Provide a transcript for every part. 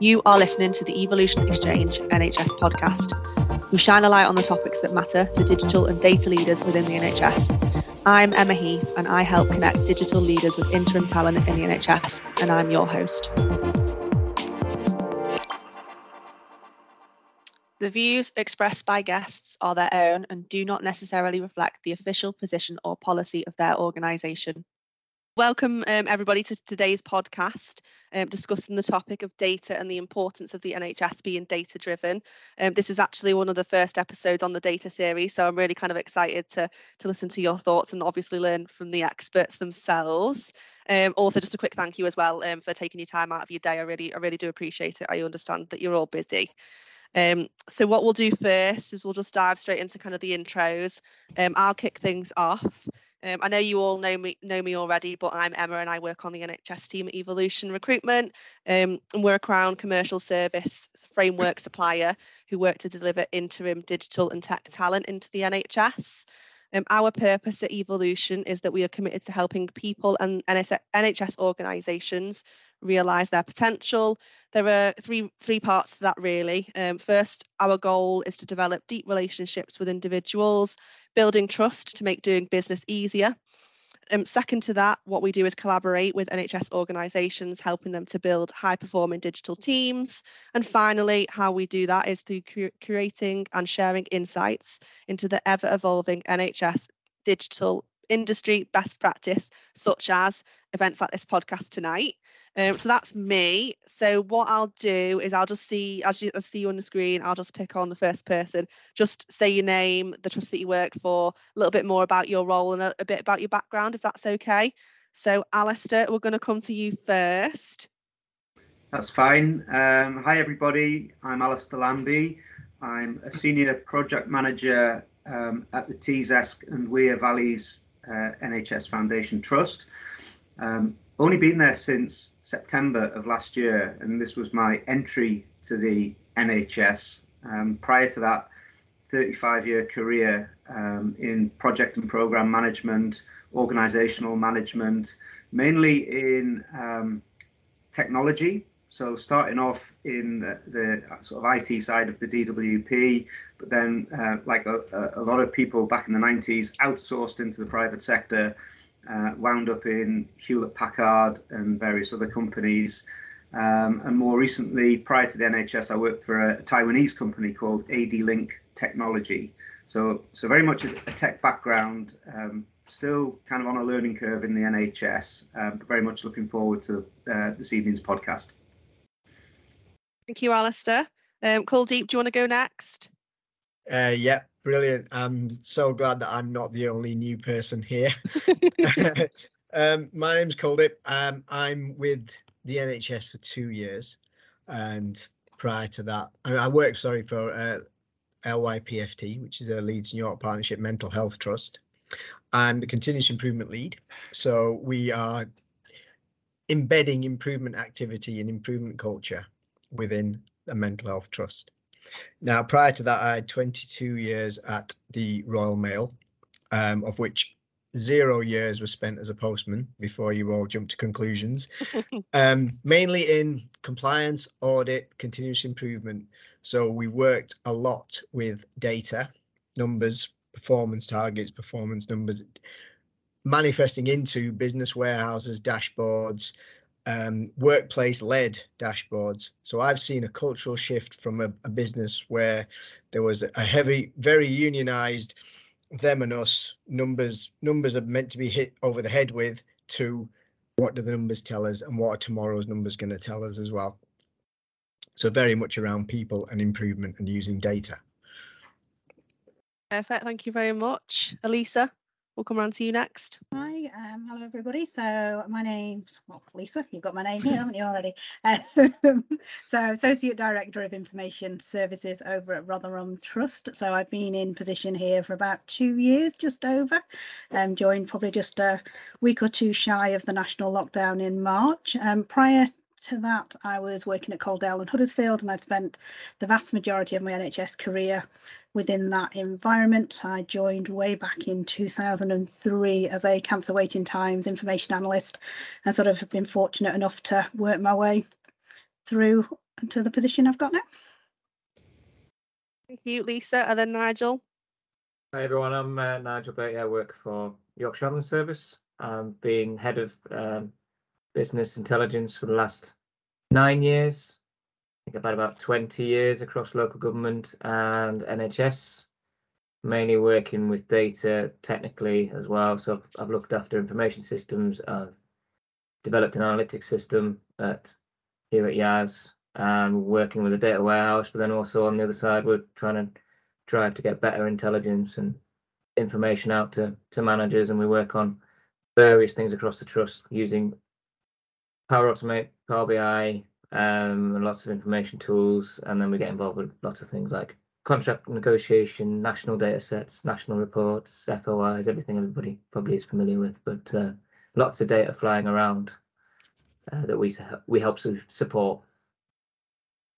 You are listening to the Evolution Exchange NHS podcast. We shine a light on the topics that matter to digital and data leaders within the NHS. I'm Emma Heath and I help connect digital leaders with interim talent in the NHS, and I'm your host. The views expressed by guests are their own and do not necessarily reflect the official position or policy of their organisation. Welcome, um, everybody, to today's podcast um, discussing the topic of data and the importance of the NHS being data driven. Um, this is actually one of the first episodes on the data series, so I'm really kind of excited to, to listen to your thoughts and obviously learn from the experts themselves. Um, also, just a quick thank you as well um, for taking your time out of your day. I really, I really do appreciate it. I understand that you're all busy. Um, so what we'll do first is we'll just dive straight into kind of the intros. Um, I'll kick things off. Um, I know you all know me know me already, but I'm Emma and I work on the NHS team at Evolution Recruitment. Um, and we're a Crown commercial service framework supplier who work to deliver interim digital and tech talent into the NHS. Um, our purpose at Evolution is that we are committed to helping people and NHS organisations realise their potential. There are three three parts to that really. Um, first, our goal is to develop deep relationships with individuals, building trust to make doing business easier. Um, second to that, what we do is collaborate with NHS organisations, helping them to build high performing digital teams. And finally, how we do that is through creating and sharing insights into the ever evolving NHS digital industry best practice, such as events like this podcast tonight. Um, so that's me. So what I'll do is I'll just see as you I see you on the screen, I'll just pick on the first person. Just say your name, the trust that you work for, a little bit more about your role and a, a bit about your background, if that's okay. So Alistair, we're going to come to you first. That's fine. Um, hi everybody, I'm Alistair Lambie. I'm a senior project manager um, at the Tees and Wear Valleys uh, NHS Foundation Trust. Um, only been there since September of last year, and this was my entry to the NHS. Um, prior to that, 35 year career um, in project and program management, organizational management, mainly in um, technology. So, starting off in the, the, sort of IT side of the DWP, but then, uh, like a, a lot of people back in the 90s, outsourced into the private sector uh, wound up in Hewlett Packard and various other companies. Um, and more recently, prior to the NHS, I worked for a Taiwanese company called ADLINK Technology. So, so very much a, tech background, um, still kind of on a learning curve in the NHS, um, but very much looking forward to uh, this evening's podcast. Thank you, Alistair. Um, Kuldeep, do you want to go next? Uh, yeah, Brilliant. I'm so glad that I'm not the only new person here. um, my name's Kuldeep. Um, I'm with the NHS for two years. And prior to that, I worked, sorry, for uh, LYPFT, which is a Leeds and York Partnership Mental Health Trust. I'm the continuous improvement lead. So we are embedding improvement activity and improvement culture within a mental health trust. Now, prior to that, I had 22 years at the Royal Mail, um, of which zero years were spent as a postman before you all jump to conclusions, um, mainly in compliance, audit, continuous improvement. So we worked a lot with data, numbers, performance targets, performance numbers, manifesting into business warehouses, dashboards, um, workplace led dashboards. So I've seen a cultural shift from a, a, business where there was a heavy, very unionized them and us numbers. Numbers are meant to be hit over the head with to what do the numbers tell us and what are tomorrow's numbers going to tell us as well. So very much around people and improvement and using data. Perfect. Thank you very much. Elisa, we'll come around to you next. Hi, um, hello everybody. So my name's well, Lisa. You've got my name here, haven't you already? Uh, so Associate Director of Information Services over at Rotherham Trust. So I've been in position here for about two years, just over. Um, joined probably just a week or two shy of the national lockdown in March. Um, prior to that, I was working at Calderdale and Huddersfield, and I spent the vast majority of my NHS career within that environment. I joined way back in 2003 as a cancer waiting times information analyst, and sort of have been fortunate enough to work my way through to the position I've got now. Thank you, Lisa. And then Nigel. Hi everyone, I'm uh, Nigel Beatty. I work for Yorkshire Ambulance Service. I've been head of um, business intelligence for the last nine years. I think I've had about 20 years across local government and NHS, mainly working with data technically as well. So I've, looked after information systems. I've developed an analytics system at here at Yaz and working with a data warehouse, but then also on the other side, we're trying to drive to get better intelligence and information out to, to managers. And we work on various things across the trust using Power Automate, Power BI, um, and lots of information tools. And then we get involved with lots of things like contract negotiation, national data sets, national reports, FOIs, everything everybody probably is familiar with, but uh, lots of data flying around uh, that we we help support.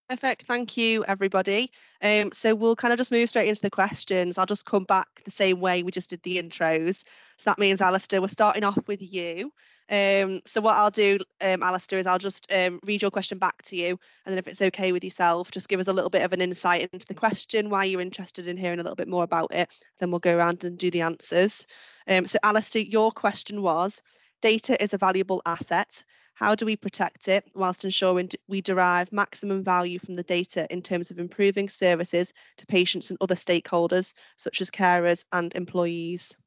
Perfect. Thank you, everybody. Um, so we'll kind of just move straight into the questions. I'll just come back the same way we just did the intros. So that means, Alistair, we're starting off with you. Um, so what I'll do, um, Alistair, is I'll just um, read your question back to you. And then if it's okay with yourself, just give us a little bit of an insight into the question, why you're interested in hearing a little bit more about it. Then we'll go around and do the answers. Um, so Alistair, your question was, data is a valuable asset. How do we protect it whilst ensuring we derive maximum value from the data in terms of improving services to patients and other stakeholders, such as carers and employees?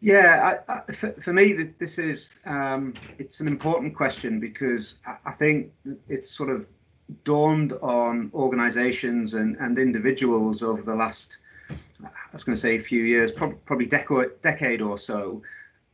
Yeah, I, I, for, for, me, this is um, it's an important question because I, I think it's sort of dawned on organisations and, and individuals over the last, I was going to say a few years, prob- probably deco- decade or so,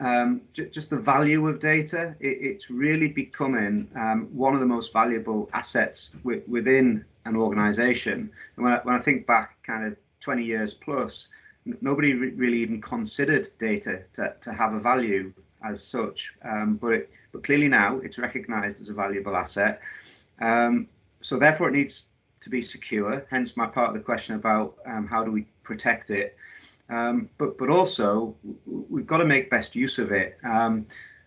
um, j- just the value of data. It, it's really becoming um, one of the most valuable assets w- within an organization. And when I, when I think back kind of 20 years plus, nobody re- really even considered data to, to have a value as such. Um, but, it, but clearly now it's recognized as a valuable asset. Um, so therefore it needs to be secure, hence my part of the question about um, how do we protect it. Um, but but also we've got to make best use of it.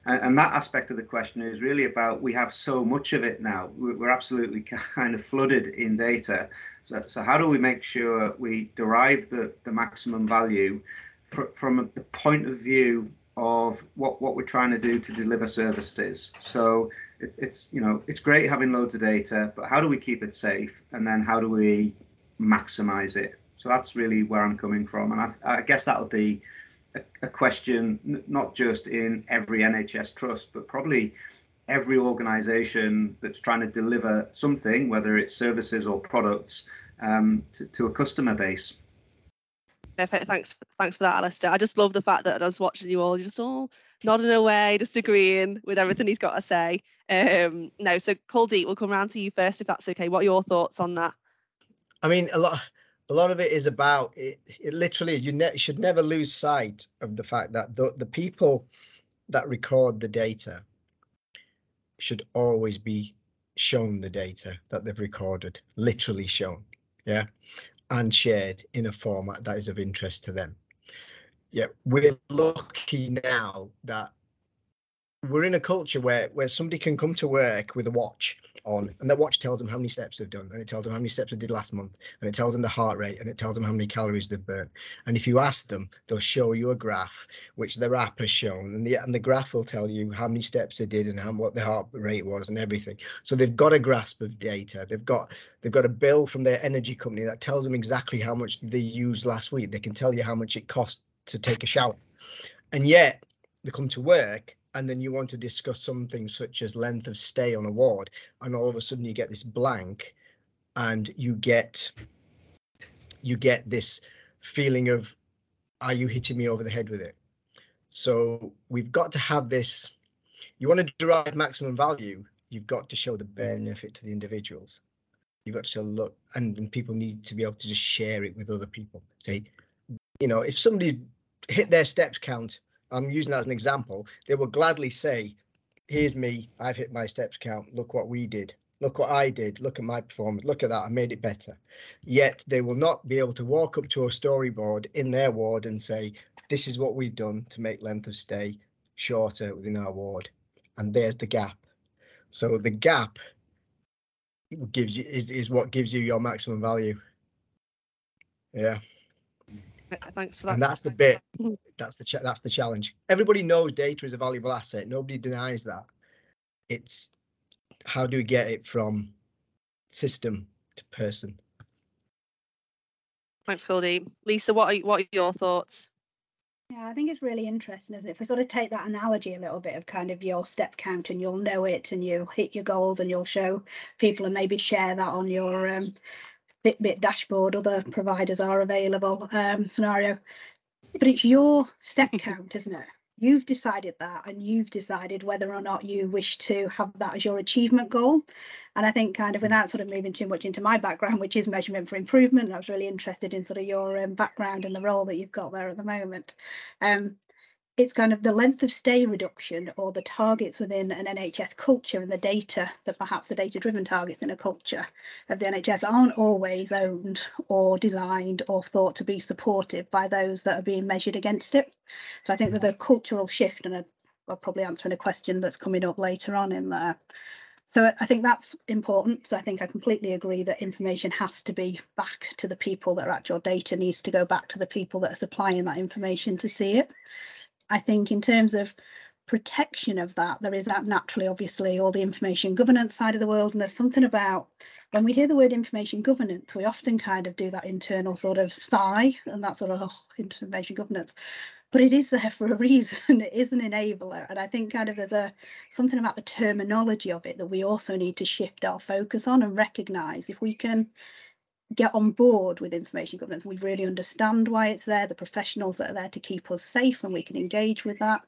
And, and, that aspect of the question is really about we have so much of it now. We're absolutely kind of flooded in data. So, so how do we make sure we derive the, the maximum value for, from the point of view of what, what we're trying to do to deliver services? So it's, it's you know it's great having loads of data, but how do we keep it safe? And then how do we maximize it? So that's really where I'm coming from, and I, I guess that'll be a, a question not just in every NHS trust, but probably every organisation that's trying to deliver something, whether it's services or products, um, to, to a customer base. Perfect. Thanks. Thanks for that, Alistair. I just love the fact that I was watching you all, just all nodding away, just agreeing with everything he's got to say. Um, no, so Kuldeep, we'll come round to you first, if that's okay. What are your thoughts on that? I mean, a lot a lot of it is about it, it literally you ne- should never lose sight of the fact that the, the people that record the data should always be shown the data that they've recorded literally shown yeah and shared in a format that is of interest to them. Yeah we're lucky now that we're in a culture where where somebody can come to work with a watch on and that watch tells them how many steps they've done and it tells them how many steps they did last month and it tells them the heart rate and it tells them how many calories they've burnt. And if you ask them they'll show you a graph which their app has shown and the and the graph will tell you how many steps they did and how what their heart rate was and everything. So they've got a grasp of data. They've got they've got a bill from their energy company that tells them exactly how much they used last week. They can tell you how much it cost to take a shower. And yet they come to work and then you want to discuss something such as length of stay on a ward and all of a sudden you get this blank and you get you get this feeling of are you hitting me over the head with it? So we've got to have this you want to derive maximum value you've got to show the benefit to the individuals. You've got to look and, and people need to be able to just share it with other people. Say you know if somebody hit their steps count I'm using that as an example, they will gladly say, here's me, I've hit my steps count, look what we did, look what I did, look at my performance, look at that, I made it better. Yet they will not be able to walk up to a storyboard in their ward and say, this is what we've done to make length of stay shorter within our ward. And there's the gap. So the gap gives you is, is what gives you your maximum value. Yeah. Thanks for that. And that's the bit. That's the that's the challenge. Everybody knows data is a valuable asset. Nobody denies that. It's how do we get it from system to person? Thanks, Goldie. Lisa, what are what are your thoughts? Yeah, I think it's really interesting, isn't it? If we sort of take that analogy a little bit of kind of your step count and you'll know it and you hit your goals and you'll show people and maybe share that on your um, Fitbit dashboard, other providers are available um, scenario. But it's your step count, isn't it? You've decided that and you've decided whether or not you wish to have that as your achievement goal. And I think kind of without sort of moving too much into my background, which is measurement for improvement, I was really interested in sort of your um, background and the role that you've got there at the moment. Um, it's kind of the length of stay reduction or the targets within an NHS culture and the data that perhaps the data driven targets in a culture of the NHS aren't always owned or designed or thought to be supported by those that are being measured against it. So I think there's a mm-hmm. cultural shift and i will probably answering a question that's coming up later on in there. So I think that's important. So I think I completely agree that information has to be back to the people that are at your data needs to go back to the people that are supplying that information to see it. I think in terms of protection of that, there is that naturally, obviously, all the information governance side of the world. And there's something about when we hear the word information governance, we often kind of do that internal sort of sigh and that sort of oh, information governance. But it is there for a reason. It is an enabler. And I think kind of there's a something about the terminology of it that we also need to shift our focus on and recognize if we can get on board with information governance. We really understand why it's there, the professionals that are there to keep us safe and we can engage with that,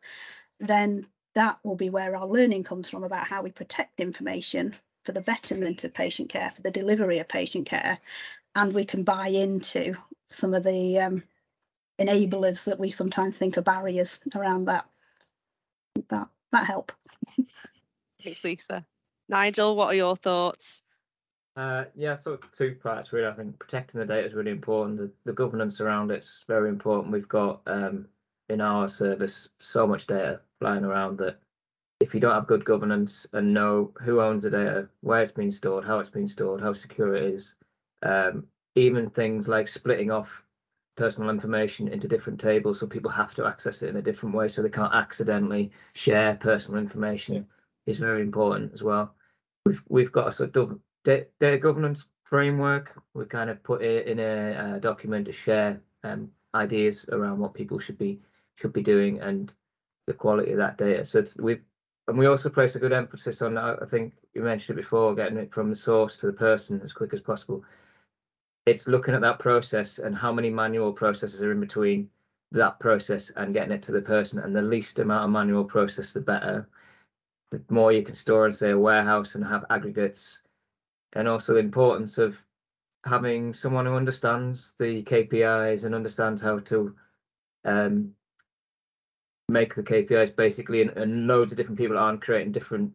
then that will be where our learning comes from about how we protect information for the betterment of patient care, for the delivery of patient care, and we can buy into some of the um, enablers that we sometimes think are barriers around that. That that help. Thanks, Lisa. Nigel, what are your thoughts? Uh, yeah, so two parts really. I think protecting the data is really important. The, the governance around it's very important. We've got um, in our service so much data flying around that if you don't have good governance and know who owns the data, where it's being stored, how it's being stored, how secure it is, um, even things like splitting off personal information into different tables so people have to access it in a different way so they can't accidentally share personal information yeah. is very important as well. We've we've got a sort of data governance framework. We kind of put it in a, a document to share um, ideas around what people should be should be doing and the quality of that data. So we've and we also place a good emphasis on. I think you mentioned it before, getting it from the source to the person as quick as possible. It's looking at that process and how many manual processes are in between that process and getting it to the person. And the least amount of manual process, the better. The more you can store in, say, a warehouse and have aggregates and also the importance of having someone who understands the KPIs and understands how to um, make the KPIs basically, and, and, loads of different people aren't creating different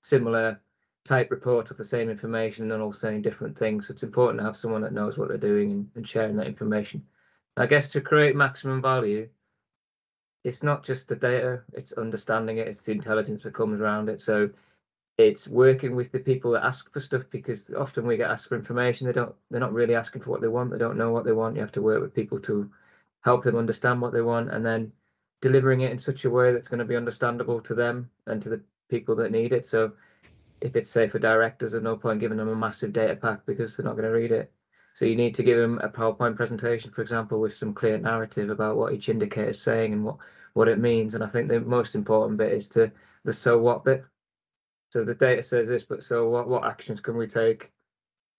similar type reports of the same information and all saying different things. So it's important to have someone that knows what they're doing and, and sharing that information. I guess to create maximum value, it's not just the data, it's understanding it, it's the intelligence that comes around it. So it's working with the people that ask for stuff because often we get asked for information. They don't they're not really asking for what they want. They don't know what they want. You have to work with people to help them understand what they want and then delivering it in such a way that's going to be understandable to them and to the people that need it. So if it's say for directors there's no point giving them a massive data pack because they're not going to read it. So you need to give them a powerpoint presentation for example with some clear narrative about what each indicator is saying and what what it means. And i think the most important bit is to the so what bit so the data says this, but so what, what actions can we take?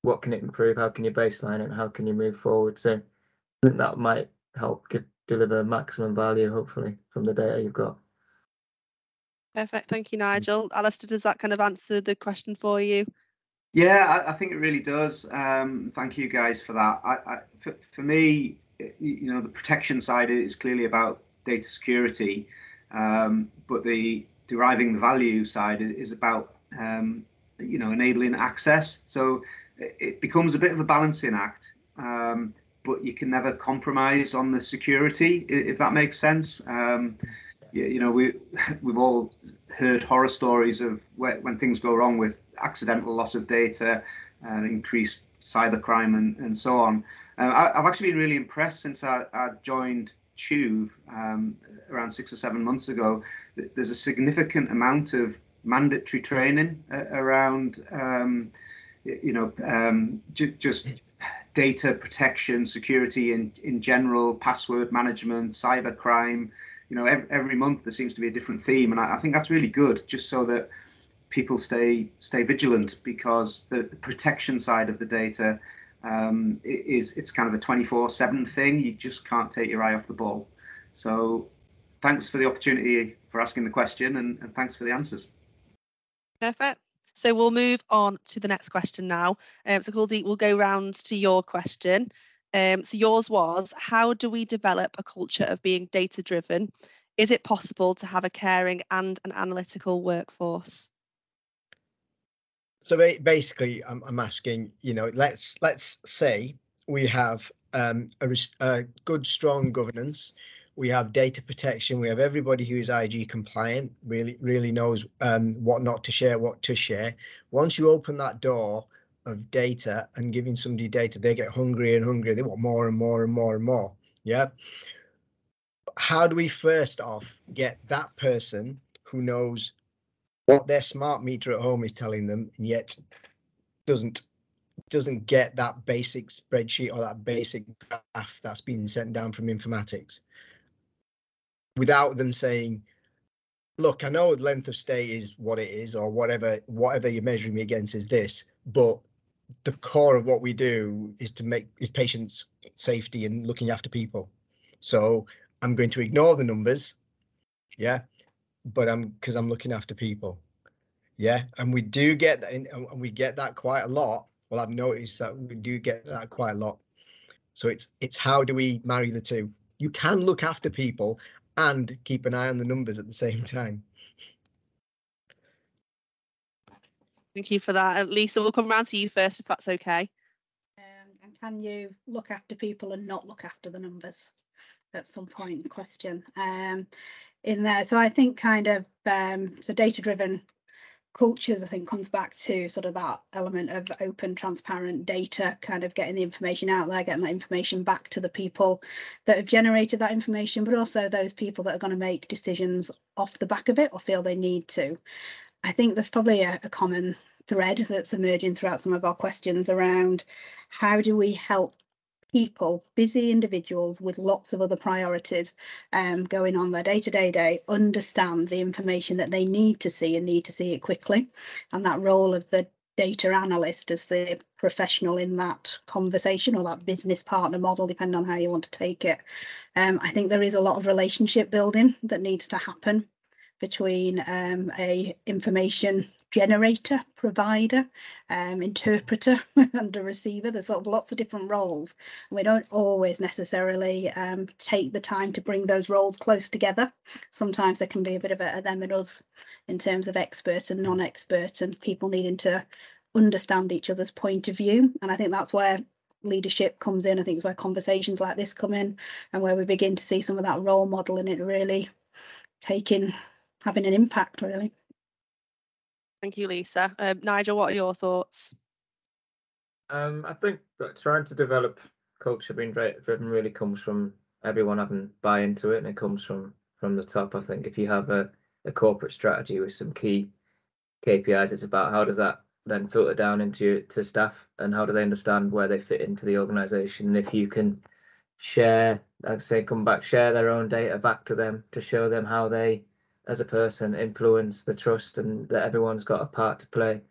What can it improve? How can you baseline it? How can you move forward? So I think that might help get, deliver maximum value, hopefully, from the data you've got. Perfect. Thank you, Nigel. Alistair, does that kind of answer the question for you? Yeah, I, I think it really does. Um, thank you guys for that. I, I, for, for me, you know, the protection side is clearly about data security, um, but the deriving the value side is about um, you know enabling access. So it becomes a bit of a balancing act, um, but you can never compromise on the security if that makes sense. Um, you, you, know we we've all heard horror stories of where, when things go wrong with accidental loss of data, uh, increased cybercrime, and, and so on. Uh, I, have actually been really impressed since I, I joined TEWV um, around six or seven months ago. There's a significant amount of mandatory training uh, around, um, you know, um, just data protection, security in, in general, password management, cyber crime. You know, every, every month there seems to be a different theme, and I, I think that's really good, just so that people stay stay vigilant because the, the protection side of the data um, is it's kind of a 24/7 thing. You just can't take your eye off the ball. So, thanks for the opportunity for asking the question, and, and thanks for the answers. Perfect. So we'll move on to the next question now. Um, so Kuldeep, we'll go round to your question. Um, so yours was, how do we develop a culture of being data driven? Is it possible to have a caring and an analytical workforce? So basically, I'm, I'm asking, you know, let's let's say we have um, a, a good, strong governance we have data protection. We have everybody who is ig compliant really really knows um, what not to share what to share. Once you open that door of data and giving somebody data they get hungry and hungry they want more and more and more and more. Yeah? How do we first off get that person who knows what their smart meter at home is telling them and yet doesn't doesn't get that basic spreadsheet or that basic graph that's been sent down from informatics without them saying, look, I know length of stay is what it is, or whatever, whatever you're measuring me against is this, but the core of what we do is to make is patients safety and looking after people. So I'm going to ignore the numbers, yeah, but I'm because I'm looking after people, yeah, and we do get that, and we get that quite a lot. Well, I've noticed that we do get that quite a lot. So it's it's how do we marry the two? You can look after people and keep an eye on the numbers at the same time. Thank you for that. Lisa, we'll come around to you first if that's okay. Um, and can you look after people and not look after the numbers at some point? Question um, in there. So I think kind of um, the data driven cultures i think comes back to sort of that element of open transparent data kind of getting the information out there getting that information back to the people that have generated that information but also those people that are going to make decisions off the back of it or feel they need to. I think there's probably a, a common thread that's emerging throughout some of our questions around how do we help people, busy individuals with lots of other priorities um, going on their day-to-day day, understand the information that they need to see and need to see it quickly. And that role of the data analyst as the professional in that conversation or that business partner model, depending on how you want to take it. Um, I think there is a lot of relationship building that needs to happen between um, a information generator, provider, um, interpreter and a receiver. There's sort of lots of different roles. We don't always necessarily um, take the time to bring those roles close together. Sometimes there can be a bit of a, a them and us in terms of expert and non-expert and people needing to understand each other's point of view. And I think that's where leadership comes in. I think it's where conversations like this come in and where we begin to see some of that role model and it really taking having an impact really. Thank you, Lisa. Um, Nigel, what are your thoughts? Um, I think that trying to develop culture being driven really comes from everyone having buy into it, and it comes from from the top. I think if you have a, a corporate strategy with some key KPIs, it's about how does that then filter down into to staff, and how do they understand where they fit into the organisation. And if you can share, like I say, come back, share their own data back to them to show them how they as a person influence the trust and that everyone's got a part to play,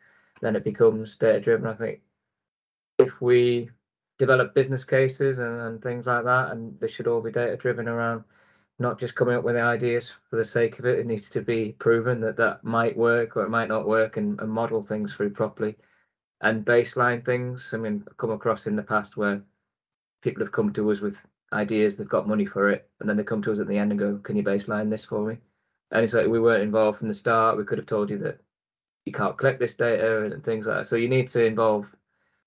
then it becomes data driven. I think if we develop business cases and, and things like that, and they should all be data driven around not just coming up with the ideas for the sake of it. It needs to be proven that that might work or it might not work and, and model things through properly and baseline things. I mean, I've come across in the past where people have come to us with ideas, they've got money for it, and then they come to us at the end and go, Can you baseline this for me? And it's like we weren't involved from the start. We could have told you that you can't collect this data and things like that. So you need to involve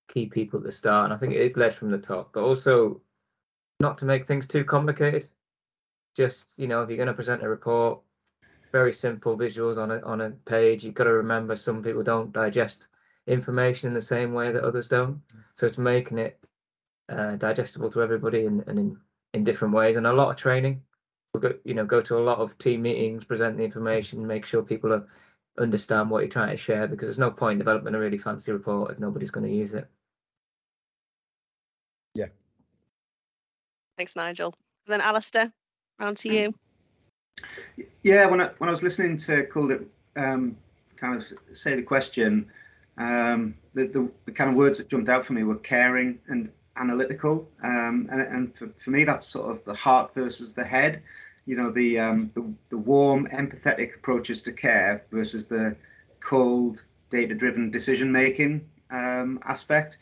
key people at the start. And I think it is led from the top, but also not to make things too complicated. Just, you know, if you're going to present a report, very simple visuals on a on a page. You've got to remember some people don't digest information in the same way that others don't. So it's making it uh, digestible to everybody and, and in, in different ways and a lot of training. We'll go, you know, go to a lot of team meetings, present the information, make sure people are, understand what you're trying to share because there's no point developing a really fancy report if nobody's going to use it. Yeah. Thanks, Nigel. Then Alistair, round to you. Yeah, when I when I was listening to Kuldeep um, kind of say the question, um, the, the, the kind of words that jumped out for me were caring and analytical, um, and, and for, for me that's sort of the heart versus the head. You know, the um, the, the warm, empathetic approaches to care versus the cold, data-driven decision making um, aspect.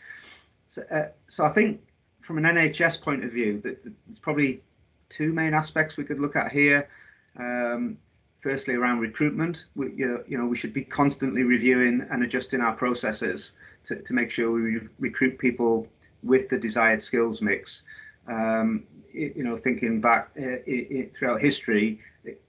So, uh, so I think from an NHS point of view, that there's probably two main aspects we could look at here. Um, firstly, around recruitment, we, you, know, you know, we should be constantly reviewing and adjusting our processes to, to make sure we recruit people with the desired skills mix. Um, you know, thinking back uh, it, it, throughout history,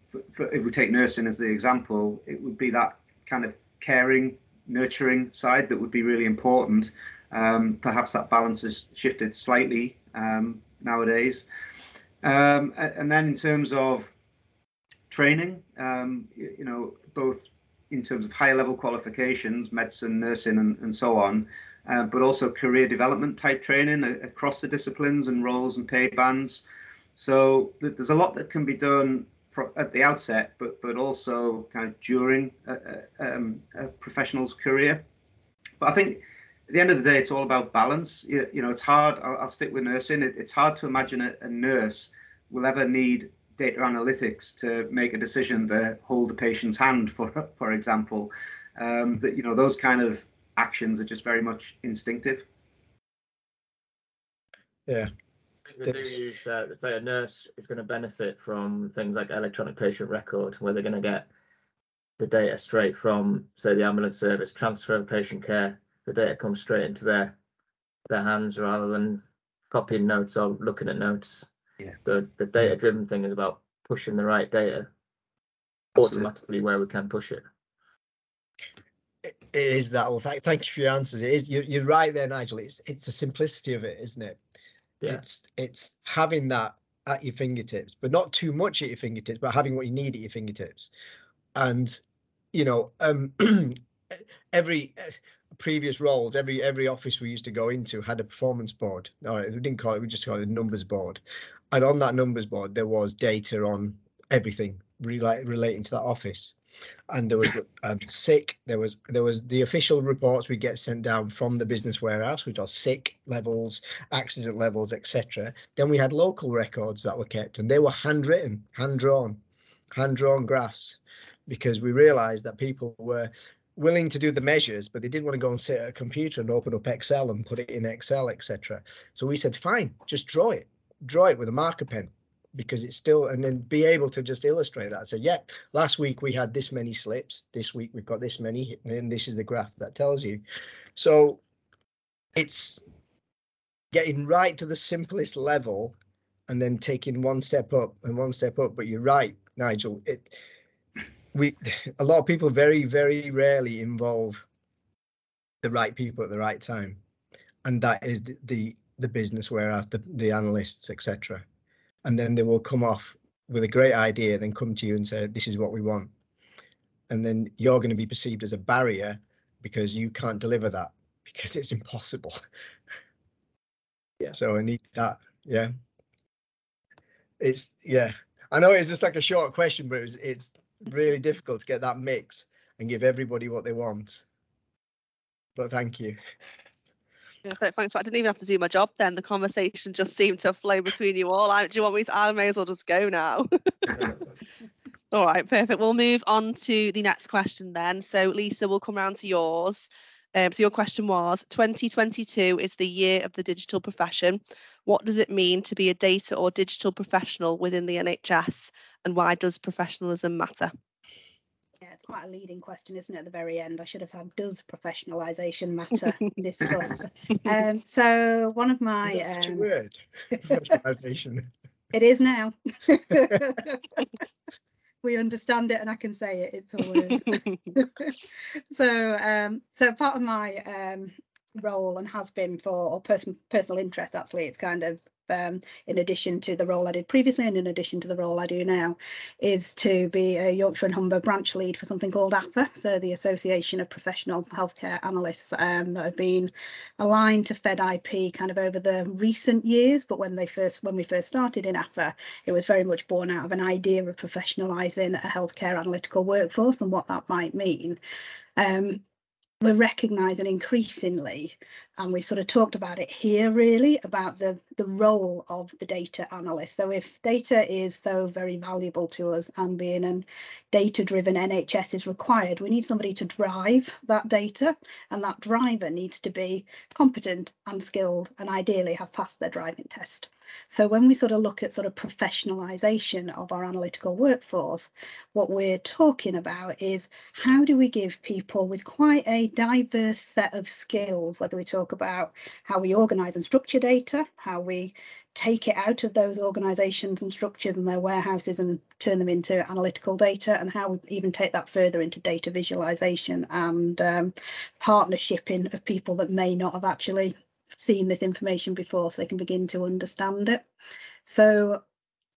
for, for, if we take nursing as the example, it would be that kind of caring, nurturing side that would be really important. Um, perhaps that balance has shifted slightly um, nowadays. Um, and then in terms of training, um, you, you, know, both in terms of higher level qualifications, medicine, nursing, and, and so on, uh, but also career development type training across the disciplines and roles and pay bands. So th there's a lot that can be done at the outset, but but also kind of during a, a, um, a professional's career. But I think at the end of the day, it's all about balance. You, you know, it's hard. I'll, I'll, stick with nursing. It, it's hard to imagine a, a, nurse will ever need data analytics to make a decision to hold a patient's hand, for for example. Um, that you know, those kind of actions are just very much instinctive. Yeah. They do use, uh, say a nurse is going to benefit from things like electronic patient record, where they're going to get the data straight from, say, the ambulance service, transfer of patient care the data comes straight into their their hands rather than copying notes or looking at notes. Yeah. So the data driven thing is about pushing the right data Absolutely. automatically where we can push it. It is that. Well, th- thank you for your answers. It is. You're, you're right there, Nigel. It's it's the simplicity of it, isn't it? Yeah. It's it's having that at your fingertips, but not too much at your fingertips, but having what you need at your fingertips. And you know, um, every previous roles, every every office we used to go into had a performance board. No, we didn't call it. We just called it a numbers board, and on that numbers board there was data on everything rela- relating to that office. And there was um, sick. There was there was the official reports we get sent down from the business warehouse, which are sick levels, accident levels, etc. Then we had local records that were kept, and they were handwritten, hand drawn, hand drawn graphs, because we realised that people were willing to do the measures, but they didn't want to go and sit at a computer and open up Excel and put it in Excel, etc. So we said, fine, just draw it, draw it with a marker pen because it's still, and then be able to just illustrate that. So yeah, last week we had this many slips. This week we've got this many, and this is the graph that tells you. So it's getting right to the simplest level and then taking one step up and one step up. But you're right, Nigel. It we a lot of people very very rarely involve the right people at the right time and that is the the, the business whereas the, the analysts etc and then they will come off with a great idea then come to you and say this is what we want. And then you're going to be perceived as a barrier because you can't deliver that because it's impossible. Yeah. So i need that yeah. It's yeah. I know it's just like a short question but it's it's really difficult to get that mix and give everybody what they want. But thank you. Yeah, thanks. I didn't even have to do my job then. The conversation just seemed to flow between you all. I, do you want me to? I may as well just go now. all right, perfect. We'll move on to the next question then. So, Lisa, we'll come around to yours. Um, so, your question was 2022 is the year of the digital profession. What does it mean to be a data or digital professional within the NHS? and why does professionalism matter? Yeah, it's quite a leading question, isn't it? At the very end, I should have had "Does professionalisation matter?" discuss. Um, so one of my is such um, a word, professionalisation. it is now. we understand it and I can say it. It's a word. so, um, so part of my um, role and has been for or person, personal interest actually it's kind of um, in addition to the role I did previously and in addition to the role I do now, is to be a Yorkshire and Humber branch lead for something called APHA, so the Association of Professional Healthcare Analysts um, that have been aligned to FedIP kind of over the recent years. But when they first when we first started in APHA, it was very much born out of an idea of professionalising a healthcare analytical workforce and what that might mean. Um, we're recognising increasingly, and we sort of talked about it here really, about the, the role of the data analyst. So if data is so very valuable to us and being an data-driven NHS is required, we need somebody to drive that data and that driver needs to be competent and skilled and ideally have passed their driving test. So when we sort of look at sort of professionalisation of our analytical workforce, what we're talking about is how do we give people with quite a diverse set of skills, whether we talk about how we organise and structure data, how we take it out of those organisations and structures and their warehouses and turn them into analytical data and how we even take that further into data visualization and um, partnershiping of people that may not have actually seen this information before so they can begin to understand it. So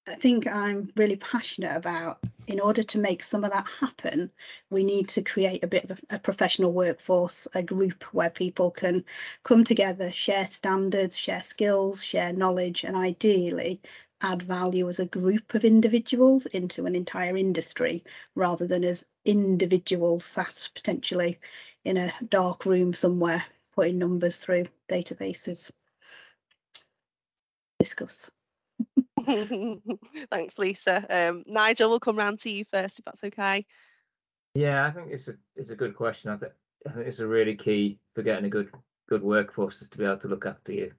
I think I'm really passionate about in order to make some of that happen, we need to create a bit of a, a, professional workforce, a group where people can come together, share standards, share skills, share knowledge, and ideally add value as a group of individuals into an entire industry rather than as individuals sat potentially in a dark room somewhere putting numbers through databases. Discuss. Thanks, Lisa. Um, Nigel, we'll come round to you first, if that's okay. Yeah, I think it's a it's a good question. I think I think it's a really key for getting a good good workforce is to be able to look after your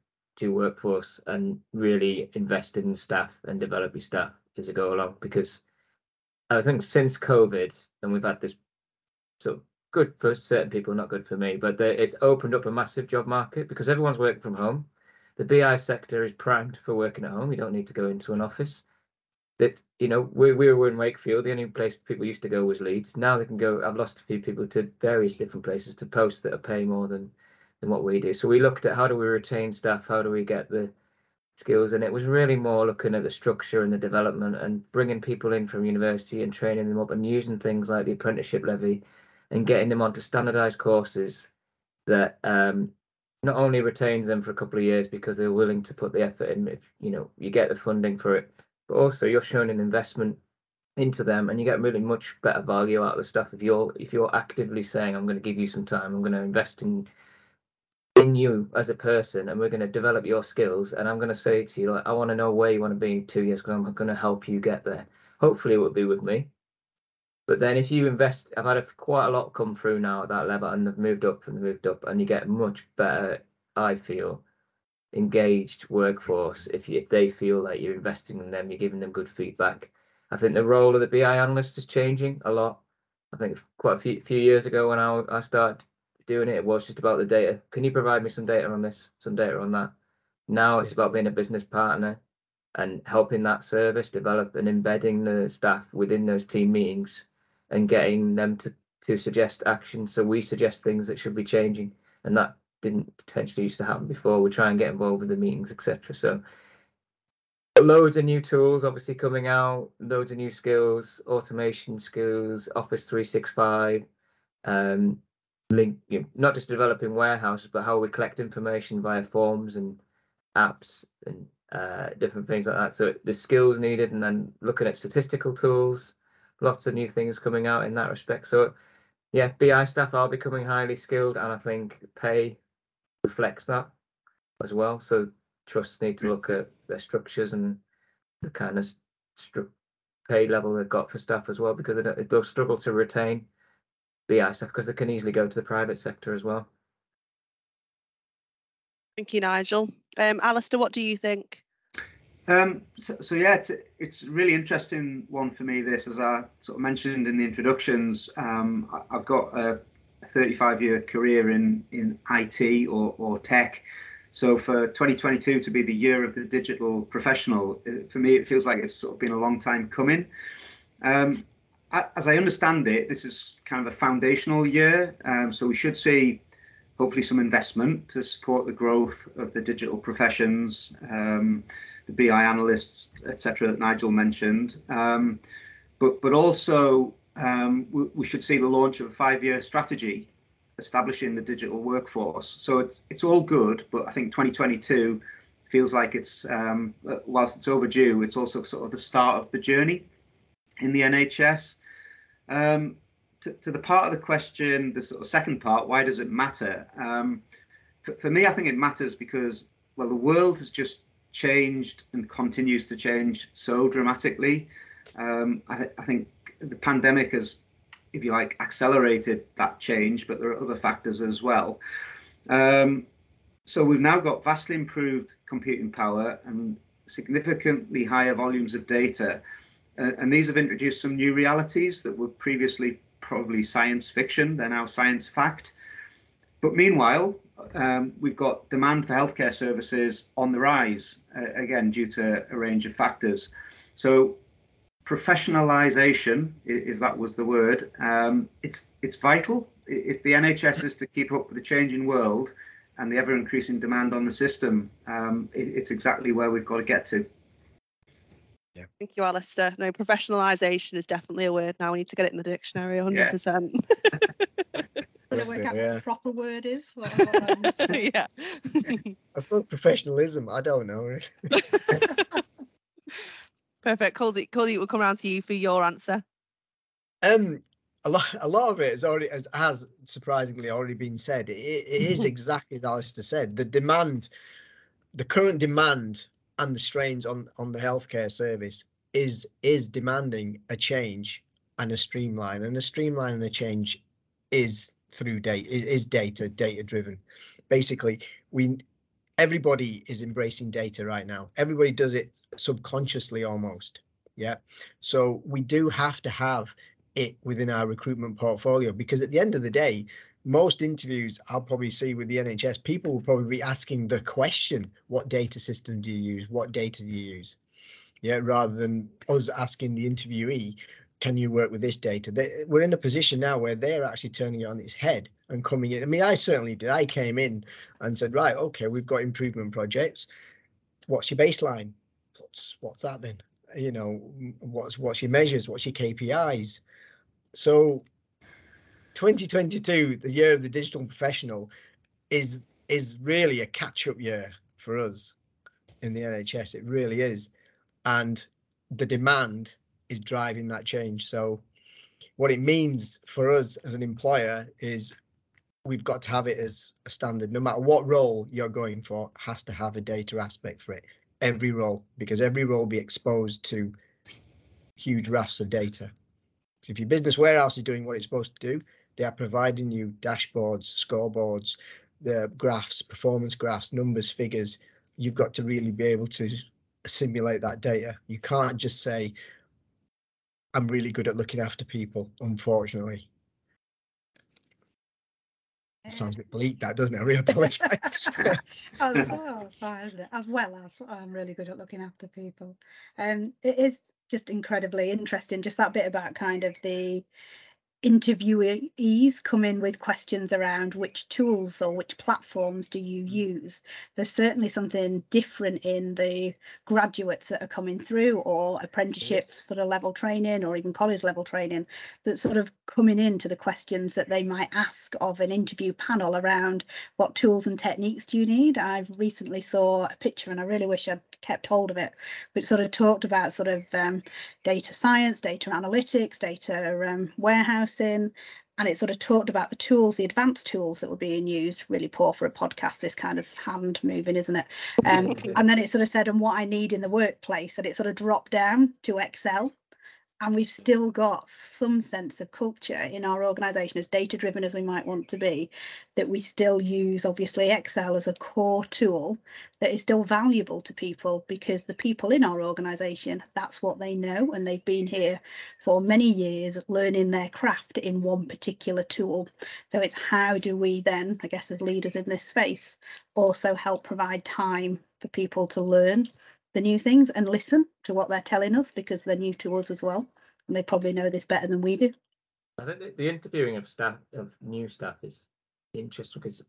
your workforce and really invest in staff and develop your staff as you go along. Because I think since COVID, and we've had this sort of good for certain people, not good for me, but the, it's opened up a massive job market because everyone's working from home the BI sector is primed for working at home. You don't need to go into an office. That's you know we we were in Wakefield. The only place people used to go was Leeds. Now they can go. I've lost a few people to various different places to posts that are paying more than than what we do. So we looked at how do we retain staff, how do we get the skills, and it was really more looking at the structure and the development and bringing people in from university and training them up and using things like the apprenticeship levy and getting them onto standardized courses that um, not only retains them for a couple of years because they're willing to put the effort in if you know you get the funding for it but also you're showing an investment into them and you get really much better value out of the stuff. If you're if you're actively saying i'm going to give you some time i'm going to invest in in you as a person and we're going to develop your skills and i'm going to say to you like i want to know where you want to be in two years because i'm going to help you get there. Hopefully it will be with me but then if you invest, I've had a, quite a lot come through now at that level and they've moved up and moved up and you get much better, I feel, engaged workforce if you, if they feel like you're investing in them, you're giving them good feedback. I think the role of the BI analyst is changing a lot. I think quite a few, few years ago when I, I started doing it, it was just about the data. Can you provide me some data on this, some data on that? Now it's about being a business partner and helping that service develop and embedding the staff within those team meetings and getting them to to suggest action. So we suggest things that should be changing, and that didn't potentially used to happen before. We try and get involved with the meetings, etc. So loads of new tools obviously coming out, loads of new skills, automation skills, Office 365, um, link, you know, not just developing warehouses, but how we collect information via forms and apps and uh, different things like that. So the skills needed, and then looking at statistical tools, lots of new things coming out in that respect. So yeah, BI staff are becoming highly skilled, and I think pay reflects that as well. So trusts need to look at their structures and the kind of stru- pay level they've got for staff as well, because they they'll struggle to retain BI staff because they can easily go to the private sector as well. Thank you, Nigel. Um, Alistair, what do you think? Um, so, so, yeah, it's it's a really interesting one for me. This, as I sort of mentioned in the introductions, um, I, have got a 35 year career in in IT or or tech. So for 2022 to be the year of the digital professional, uh, for me, it feels like it's sort of been a long time coming. Um, as I understand it, this is kind of a foundational year. Um, so we should see hopefully some investment to support the growth of the digital professions, um, the BI analysts, etc. that Nigel mentioned. Um, but but also um, we, we, should see the launch of a five-year strategy establishing the digital workforce. So it's it's all good, but I think 2022 feels like it's um, whilst it's overdue, it's also sort of the start of the journey in the NHS. Um, to, to, the part of the question, the sort of second part, why does it matter? Um, for, for, me, I think it matters because, well, the world has just changed and continues to change so dramatically. Um, I, th- I, think the pandemic has, if you like, accelerated that change, but there are other factors as well. Um, so we've now got vastly improved computing power and significantly higher volumes of data uh, and these have introduced some new realities that were previously probably science fiction, they're now science fact. But meanwhile, um, we've got demand for healthcare services on the rise, uh, again, due to a range of factors. So professionalization, if that was the word, um, it's it's vital. If the NHS is to keep up with the changing world and the ever increasing demand on the system, um, it, it's exactly where we've got to get to. Yeah. Thank you, Alistair. No, professionalisation is definitely a word now. We need to get it in the dictionary 100%. Yeah. work out yeah. what the proper word is. yeah. I suppose professionalism. I don't know. Perfect. Coldy, Coldy, we'll come around to you for your answer. Um, a lot, a lot of it has already has, has surprisingly already been said. It, it is exactly as Alistair said. The demand, the current demand and the strains on on the healthcare service is is demanding a change and a streamline and a streamline and a change is through data is data data driven basically we everybody is embracing data right now everybody does it subconsciously almost yeah so we do have to have it within our recruitment portfolio because at the end of the day most interviews I'll probably see with the NHS, people will probably be asking the question, what data system do you use? What data do you use? Yeah, rather than us asking the interviewee, can you work with this data? They, we're in a position now where they're actually turning it on its head and coming in. I mean, I certainly did. I came in and said, right, okay, we've got improvement projects. What's your baseline? What's what's that then? You know, what's what's your measures? What's your KPIs? So 2022, the year of the digital professional, is is really a catch-up year for us in the NHS. It really is, and the demand is driving that change. So, what it means for us as an employer is we've got to have it as a standard. No matter what role you're going for, has to have a data aspect for it. Every role, because every role will be exposed to huge rafts of data. So if your business warehouse is doing what it's supposed to do, they are providing you dashboards, scoreboards, the graphs, performance graphs, numbers, figures. You've got to really be able to simulate that data. You can't just say, I'm really good at looking after people, unfortunately. Sounds a bit bleak, that doesn't it? I really apologise. as, well, as well as I'm really good at looking after people. Um, it is just incredibly interesting, just that bit about kind of the interviewees come in with questions around which tools or which platforms do you mm. use there's certainly something different in the graduates that are coming through or apprenticeship yes. sort of level training or even college level training that's sort of coming into the questions that they might ask of an interview panel around what tools and techniques do you need i've recently saw a picture and i really wish i'd kept hold of it which sort of talked about sort of um, data science data analytics data um, warehouse and it sort of talked about the tools, the advanced tools that were being used. Really poor for a podcast, this kind of hand moving, isn't it? Um, and then it sort of said, and what I need in the workplace, and it sort of dropped down to Excel and we've still got some sense of culture in our organization as data driven as we might want to be that we still use obviously excel as a core tool that is still valuable to people because the people in our organization that's what they know and they've been here for many years learning their craft in one particular tool. So it's how do we then i guess as leaders in this space also help provide time for people to learn the new things and listen to what they're telling us because they're new to us as well. and they probably know this better than we do. I think the, interviewing of staff of new staff is interesting because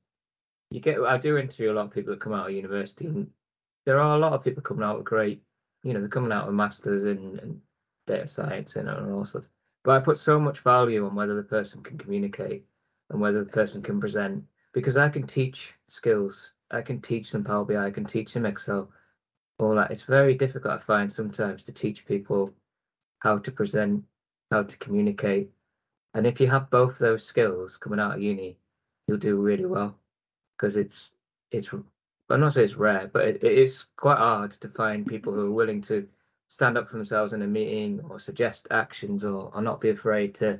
you get. I do interview a lot of people that come out of university, and there are a lot of people coming out with great. You know, they're coming out with masters in, in data science and all sorts. But I put so much value on whether the person can communicate and whether the person can present because I can teach skills. I can teach them Power BI. I can teach them Excel. All that. It's very difficult, I find sometimes, to teach people how to present, how to communicate. And if you have both those skills coming out of uni, you'll do really well because it's it's I'm not saying it's rare, but it, it is quite hard to find people who are willing to stand up for themselves in a meeting or suggest actions or, or not be afraid to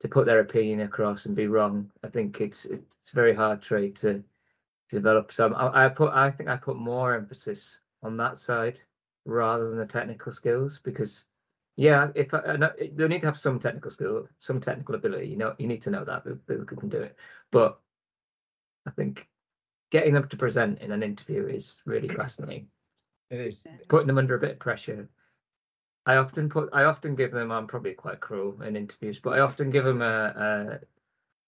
to put their opinion across and be wrong. I think it's it's a very hard trait to, to develop. So I, I put I think I put more emphasis on that side rather than the technical skills because yeah, if I, I know, you need to have some technical skill, some technical ability. You know, you need to know that people can do it. But I think getting them to present in an interview is really fascinating. It is putting them under a bit of pressure. I often put, I often give them. I'm probably quite cruel in interviews, but I often give them a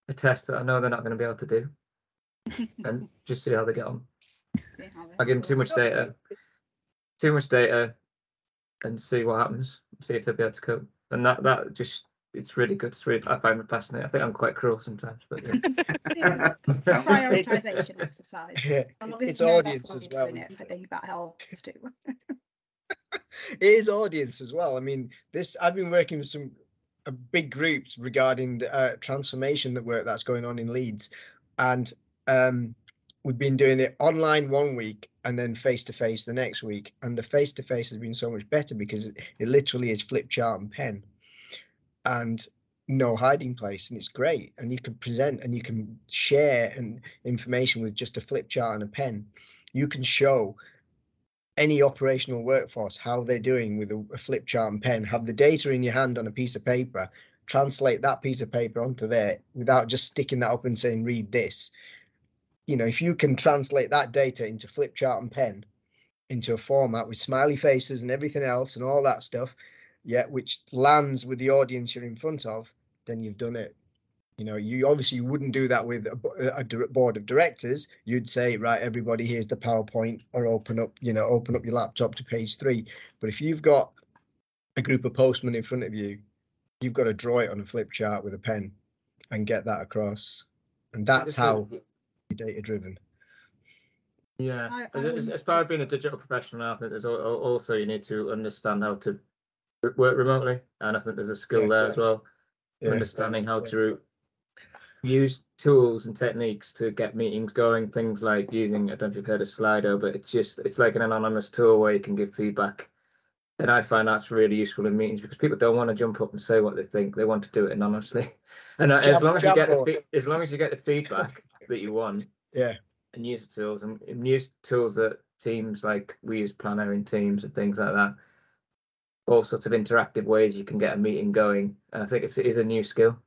a, a test that I know they're not going to be able to do, and just see how they get on. I give them too much data, too much data, and see what happens. See if they'll be able to cope. And that that just it's really good. It's really I find it fascinating. I think I'm quite cruel sometimes, but yeah. Yeah, it's a prioritization exercise. Yeah, it's, it's audience as well. doing it. isn't I think that helps too. it is audience as well. I mean, this I've been working with some a big groups regarding the uh, transformation that work that's going on in Leeds, and um, we've been doing it online one week and then face to face the next week. And the face to face has been so much better because it, it literally is flip chart and pen, and no hiding place, and it's great. And you can present and you can share and information with just a flip chart and a pen. You can show any operational workforce how they're doing with a, a flip chart and pen have the data in your hand on a piece of paper translate that piece of paper onto there without just sticking that up and saying read this you know if you can translate that data into flip chart and pen into a format with smiley faces and everything else and all that stuff yeah which lands with the audience you're in front of then you've done it. You know you obviously wouldn't do that with a, a board of directors. You'd say right everybody here's the powerpoint or open up you know open up your laptop to page three. But if you've got a group of postmen in front of you you've got to draw it on a flip chart with a pen and get that across. And that's how data driven Yeah, I- I as, as- as part of being a digital professional, I think there's al- al- also you need to understand how to work remotely, and I think there's a skill Yeah. there as well, yeah understanding how Yeah. to use tools and techniques to get meetings going. Things like using, I don't know if you've heard of Slido, but it's just it's like an anonymous tool where you can give feedback. And I find that's really useful in meetings because people don't want to jump up and say what they think; they want to do it anonymously. And uh, as long as you get the as long as you get the feedback that you want, yeah and use the tools and, and use tools that teams like we use Planner in Teams and things like that. All sorts of interactive ways you can get a meeting going, and I think it's, it is a new skill.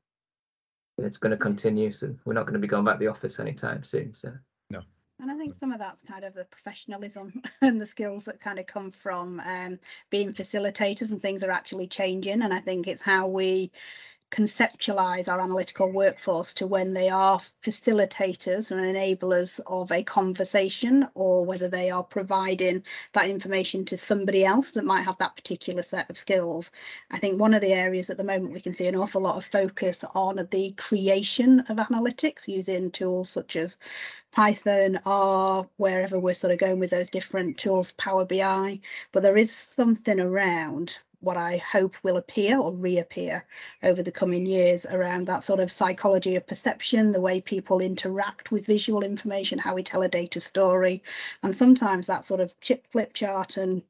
And it's going to continue, so we're not going to be going back to the office anytime soon. So And I think some of that's kind of the professionalism and the skills that kind of come from um, being facilitators and things are actually changing. And I think it's how we conceptualize our analytical workforce to when they are facilitators and enablers of a conversation or whether they are providing that information to somebody else that might have that particular set of skills. I think one of the areas at the moment we can see an awful lot of focus on the creation of analytics using tools such as Python, R, wherever we're sort of going with those different tools, Power BI, but there is something around what I hope will appear or reappear over the coming years around that sort of psychology of perception, the way people interact with visual information, how we tell a data story. And sometimes that sort of chip flip chart and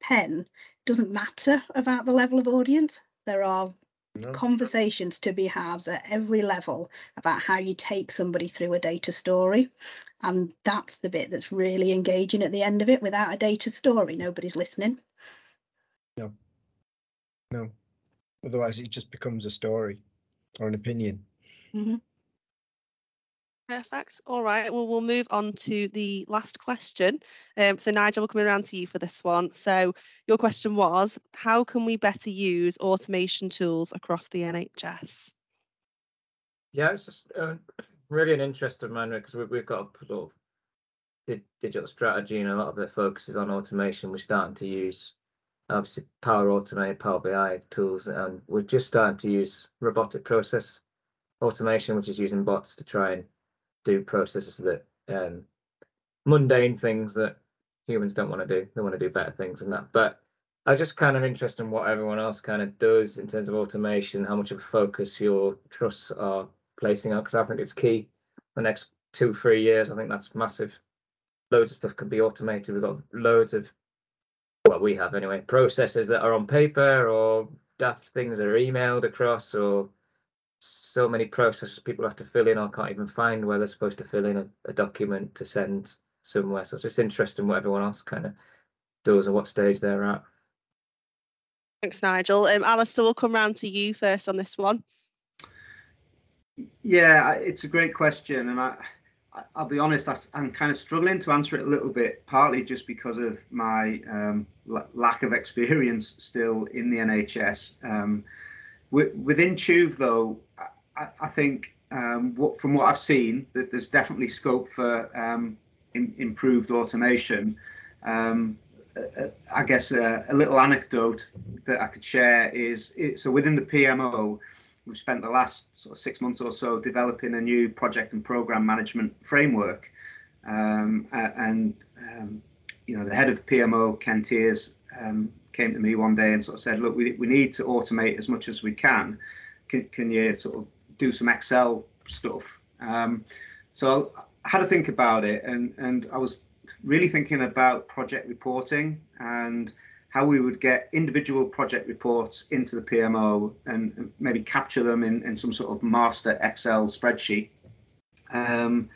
pen doesn't matter about the level of audience. There are no? conversations to be had at every level about how you take somebody through a data story. And that's the bit that's really engaging at the end of it. Without a data story, nobody's listening. No otherwise it just becomes a story or an opinion Perfect. All right. Well, we'll move on to the last question. Um, so, Nigel, we're coming around to you for this one. So, your question was How can we better use automation tools across the NHS? Yeah, it's just uh, really an interest of mine because we've, we've got a sort of di- digital strategy and a lot of the focus is on automation. We're starting to use obviously Power Automate, Power BI tools, and we're just starting to use robotic process automation, which is using bots to try and do processes that um, mundane things that humans don't want to do. They want to do better things than that. But I just kind of interested in what everyone else kind of does in terms of automation, how much of a focus your trusts are placing on, because I think it's key the next two, three years. I think that's massive. Loads of stuff can be automated. We've got loads of what we have anyway, processes that are on paper or daft things that are emailed across or so many processes people have to fill in or can't even find where they're supposed to fill in a, a document to send somewhere. So it's just interesting what everyone else kind of does and what stage they're at. Thanks, Nigel. Um, Alistair, we'll come round to you first on this one. Yeah, it's a great question, and I, I'll be honest, I'm kind of struggling to answer it a little bit, partly just because of my um, lack of experience still in the NHS. Um, within TEWV, though, I, I think um, what, from what I've seen, that there's definitely scope for um, in, improved automation. Um, I guess a, a, little anecdote that I could share is it, so within the PMO, we've spent the last sort of six months or so developing a new project and program management framework. Um, and um, you know, the head of PMO, Ken Tiers, um, came to me one day and sort of said, "Look, we, we need to automate as much as we can. Can, can you sort of do some Excel stuff?" Um, so I had to think about it, and and I was really thinking about project reporting and how we would get individual project reports into the PMO and maybe capture them in, in some sort of master Excel spreadsheet. Um,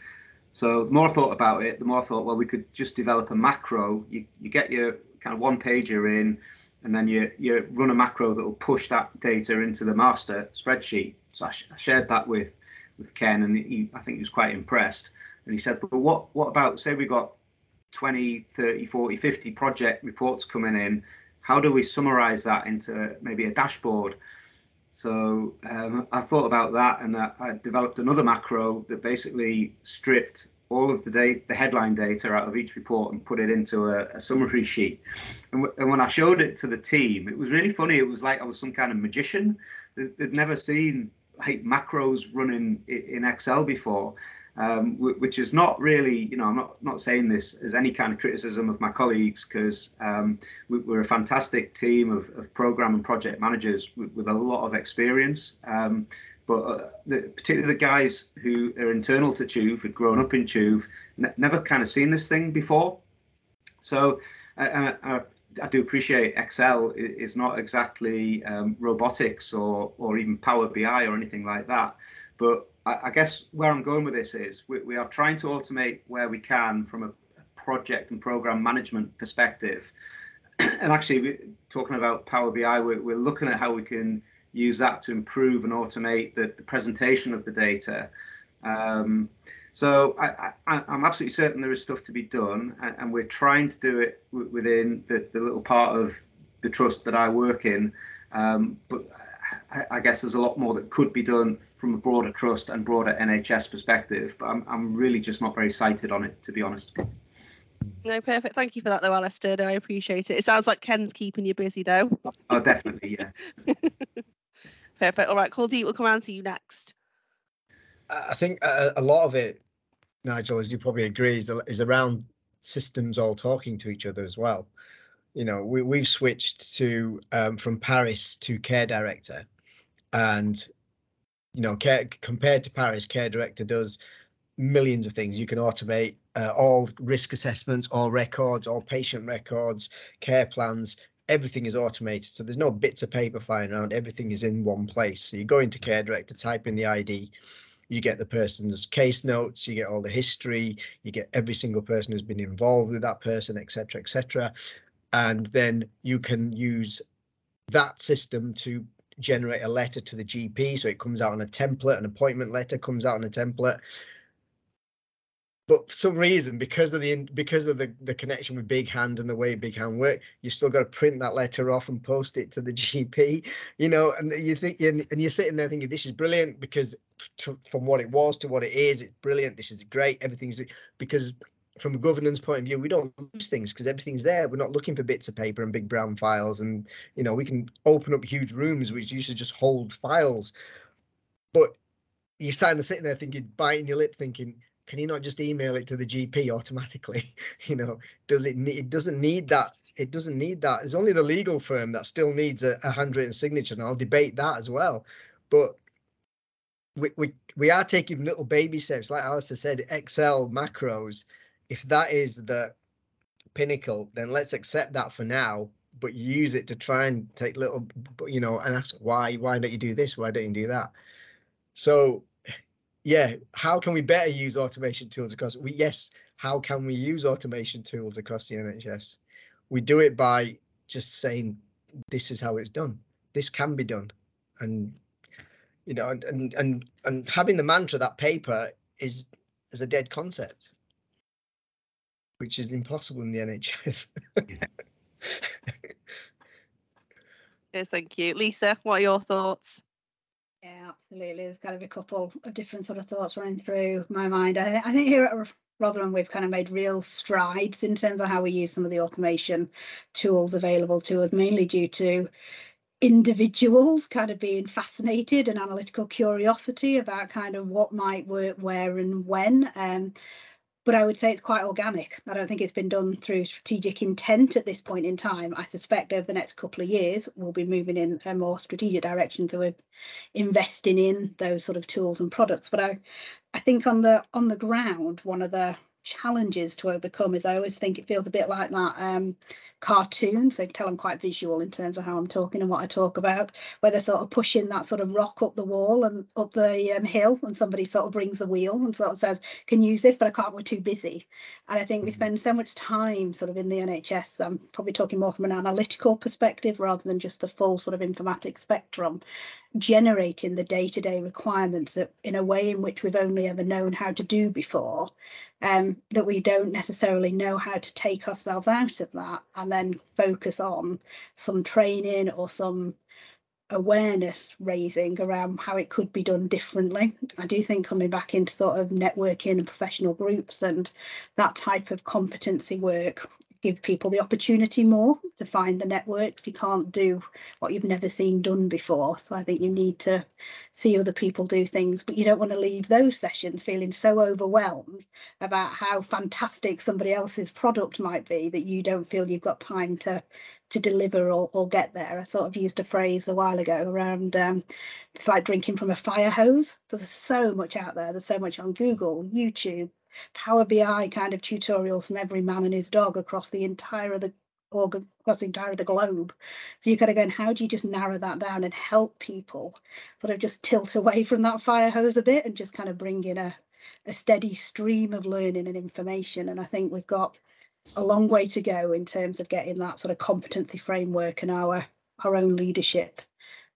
so the more I thought about it, the more I thought, well, we could just develop a macro. You, you get your kind of one pager in, and then you, you run a macro that will push that data into the master spreadsheet. So I, sh- I shared that with, with Ken, and he, I think he was quite impressed. And he said, but what, what about, say we got 20, 30, 40, 50 project reports coming in, how do we summarize that into maybe a dashboard? So um, I thought about that and I, I developed another macro that basically stripped all of the data, the headline data out of each report and put it into a, a summary sheet. And, and, when I showed it to the team, it was really funny. It was like I was some kind of magician. They'd never seen like macros running in Excel before um, which is not really, you know, I'm not not saying this as any kind of criticism of my colleagues because um, we, are a fantastic team of, of, program and project managers with, with a lot of experience. Um, but uh, the, particularly the guys who are internal to TEWV, who'd grown up in TEWV, never kind of seen this thing before. So uh, uh, I do appreciate Excel is not exactly um, robotics or or even Power BI or anything like that, but I, I guess where I'm going with this is we, we are trying to automate where we can from a project and program management perspective. and actually, we, talking about Power BI, we're, we're looking at how we can use that to improve and automate the, the presentation of the data. Um, so I, am absolutely certain there is stuff to be done, and, and we're trying to do it within the, the, little part of the trust that I work in. Um, but I, I, guess there's a lot more that could be done from a broader trust and broader NHS perspective. But I'm, I'm really just not very sighted on it, to be honest. No, perfect. Thank you for that, though, Alistair. No, I appreciate it. It sounds like Ken's keeping you busy, though. Oh, definitely, yeah. perfect. All right, Kuldeep, we'll come around to you next. I think a, a lot of it, Nigel, as you probably agree, is, is around systems all talking to each other as well. You know, we, we've switched to um, from Paris to Care Director, and you know, care, compared to Paris, Care Director does millions of things. You can automate uh, all risk assessments, all records, all patient records, care plans. Everything is automated, so there's no bits of paper flying around. Everything is in one place. So you go into Care Director, type in the ID, you get the person's case notes, you get all the history, you get every single person who's been involved with that person, etc., etc., and then you can use that system to generate a letter to the GP. So it comes out on a template, an appointment letter comes out on a template. but for some reason, because of the because of the, the connection with Big Hand and the way Big Hand work, you still got to print that letter off and post it to the GP, you know. And you think, and, and you're sitting there thinking, this is brilliant because to, from what it was to what it is, it's brilliant. This is great. Everything's because from a governance point of view, we don't lose things because everything's there. We're not looking for bits of paper and big brown files, and you know we can open up huge rooms which used to just hold files. But you're kind of sitting there thinking, biting your lip, thinking, can you not just email it to the GP automatically? you know, does it need, it doesn't need that. It doesn't need that. It's only the legal firm that still needs a, a handwritten signature, and I'll debate that as well. But we, we we are taking little baby steps, like Alistair said, Excel macros. If that is the pinnacle, then let's accept that for now, but use it to try and take little, you know, and ask why, why don't you do this? Why don't you do that? So yeah, how can we better use automation tools across? We yes, how can we use automation tools across the NHS? We do it by just saying this is how it's done. This can be done, and you know, and and and, and having the mantra that paper is is a dead concept, which is impossible in the NHS. Yes, thank you. Lisa, what are your thoughts? Yeah, absolutely. There's kind of a couple of different sort of thoughts running through my mind. I, I think here at Rotherham, we've kind of made real strides in terms of how we use some of the automation tools available to us, mainly due to individuals kind of being fascinated and analytical curiosity about kind of what might work where and when. Um, but I would say it's quite organic. I don't think it's been done through strategic intent at this point in time. I suspect over the next couple of years, we'll be moving in a more strategic direction. So we're investing in those sort of tools and products. But I, I think on the on the ground, one of the challenges to overcome is I always think it feels a bit like that um, cartoon. So tell I'm quite visual in terms of how I'm talking and what I talk about, where they're sort of pushing that sort of rock up the wall and up the um, hill, and somebody sort of brings the wheel and sort of says, "Can use this, but I can't. We're too busy." And I think we spend so much time sort of in the NHS. I'm probably talking more from an analytical perspective rather than just the full sort of informatics spectrum, generating the day-to-day requirements that in a way in which we've only ever known how to do before um, that we don't necessarily know how to take ourselves out of that and then focus on some training or some awareness raising around how it could be done differently. I do think coming back into sort of networking and professional groups and that type of competency work give people the opportunity more to find the networks. You can't do what you've never seen done before. So I think you need to see other people do things, but you don't want to leave those sessions feeling so overwhelmed about how fantastic somebody else's product might be that you don't feel you've got time to to deliver or, or get there. I sort of used a phrase a while ago around um, it's like drinking from a fire hose. There's so much out there. There's so much on Google, YouTube, Power BI kind of tutorials from every man and his dog across the entire of the organ across the entire of the globe. So you're kind of going, how do you just narrow that down and help people sort of just tilt away from that fire hose a bit and just kind of bring in a, a steady stream of learning and information. And I think we've got a long way to go in terms of getting that sort of competency framework and our our own leadership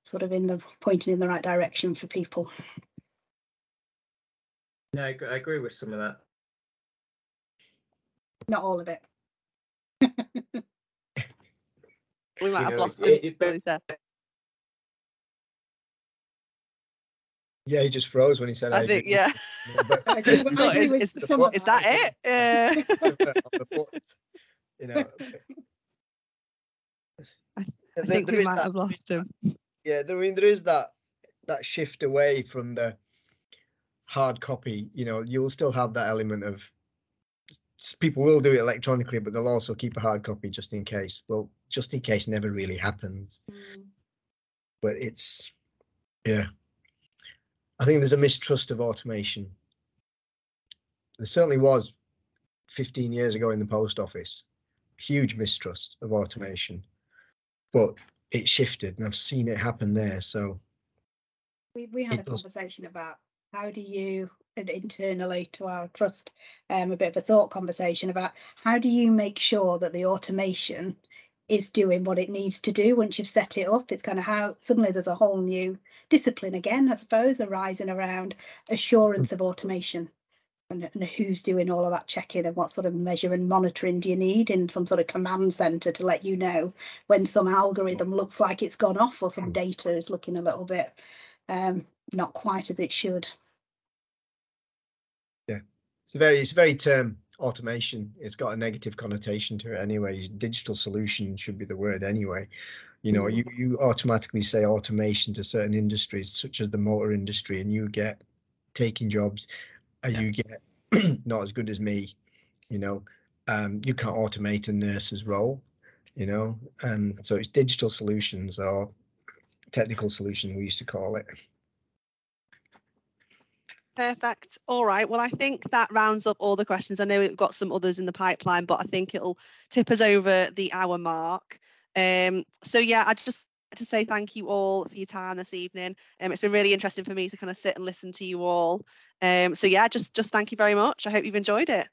sort of in the pointing in the right direction for people. I, I agree with some of that. Not all of it. We might You have know, lost it- him. it- what yeah, he just froze when he said. I think, agree." yeah. But- I agree with- I What, agree is, with is, some is that it? Uh, on the foot, you know. I There- think there we might that- have lost him. Yeah, there, I mean, there is that that shift away from the hard copy. You know, you'll still have that element of s- people will do it electronically, but they'll also keep a hard copy just in case. Well, just in case never really happens, mm. but it's yeah. I think there's a mistrust of automation. There certainly was 15 years ago in the post office, huge mistrust of automation, but it shifted and I've seen it happen there. So We, we had a does. conversation about how do you internally to our trust um, a bit of a thought conversation about how do you make sure that the automation is doing what it needs to do once you've set it up it's kind of how suddenly there's a whole new discipline again i suppose arising around assurance of automation and, and who's doing all of that checking and what sort of measure and monitoring do you need in some sort of command center to let you know when some algorithm looks like it's gone off or some data is looking a little bit um, not quite as it should. It's a very it's a very term automation. It's got a negative connotation to it anyway. Digital solution should be the word anyway. You know, you you automatically say automation to certain industries such as the motor industry, and you get taking jobs and yeah. you get not as good as me, you know, um, you can't automate a nurse's role, you know, um, so it's digital solutions or technical solution we used to call it. Perfect. All right. Well, I think that rounds up all the questions. I know we've got some others in the pipeline, but I think it'll tip us over the hour mark. Um, so yeah, I just to say thank you all for your time this evening. Um, it's been really interesting for me to kind of sit and listen to you all. Um, so yeah, just just thank you very much. I hope you've enjoyed it.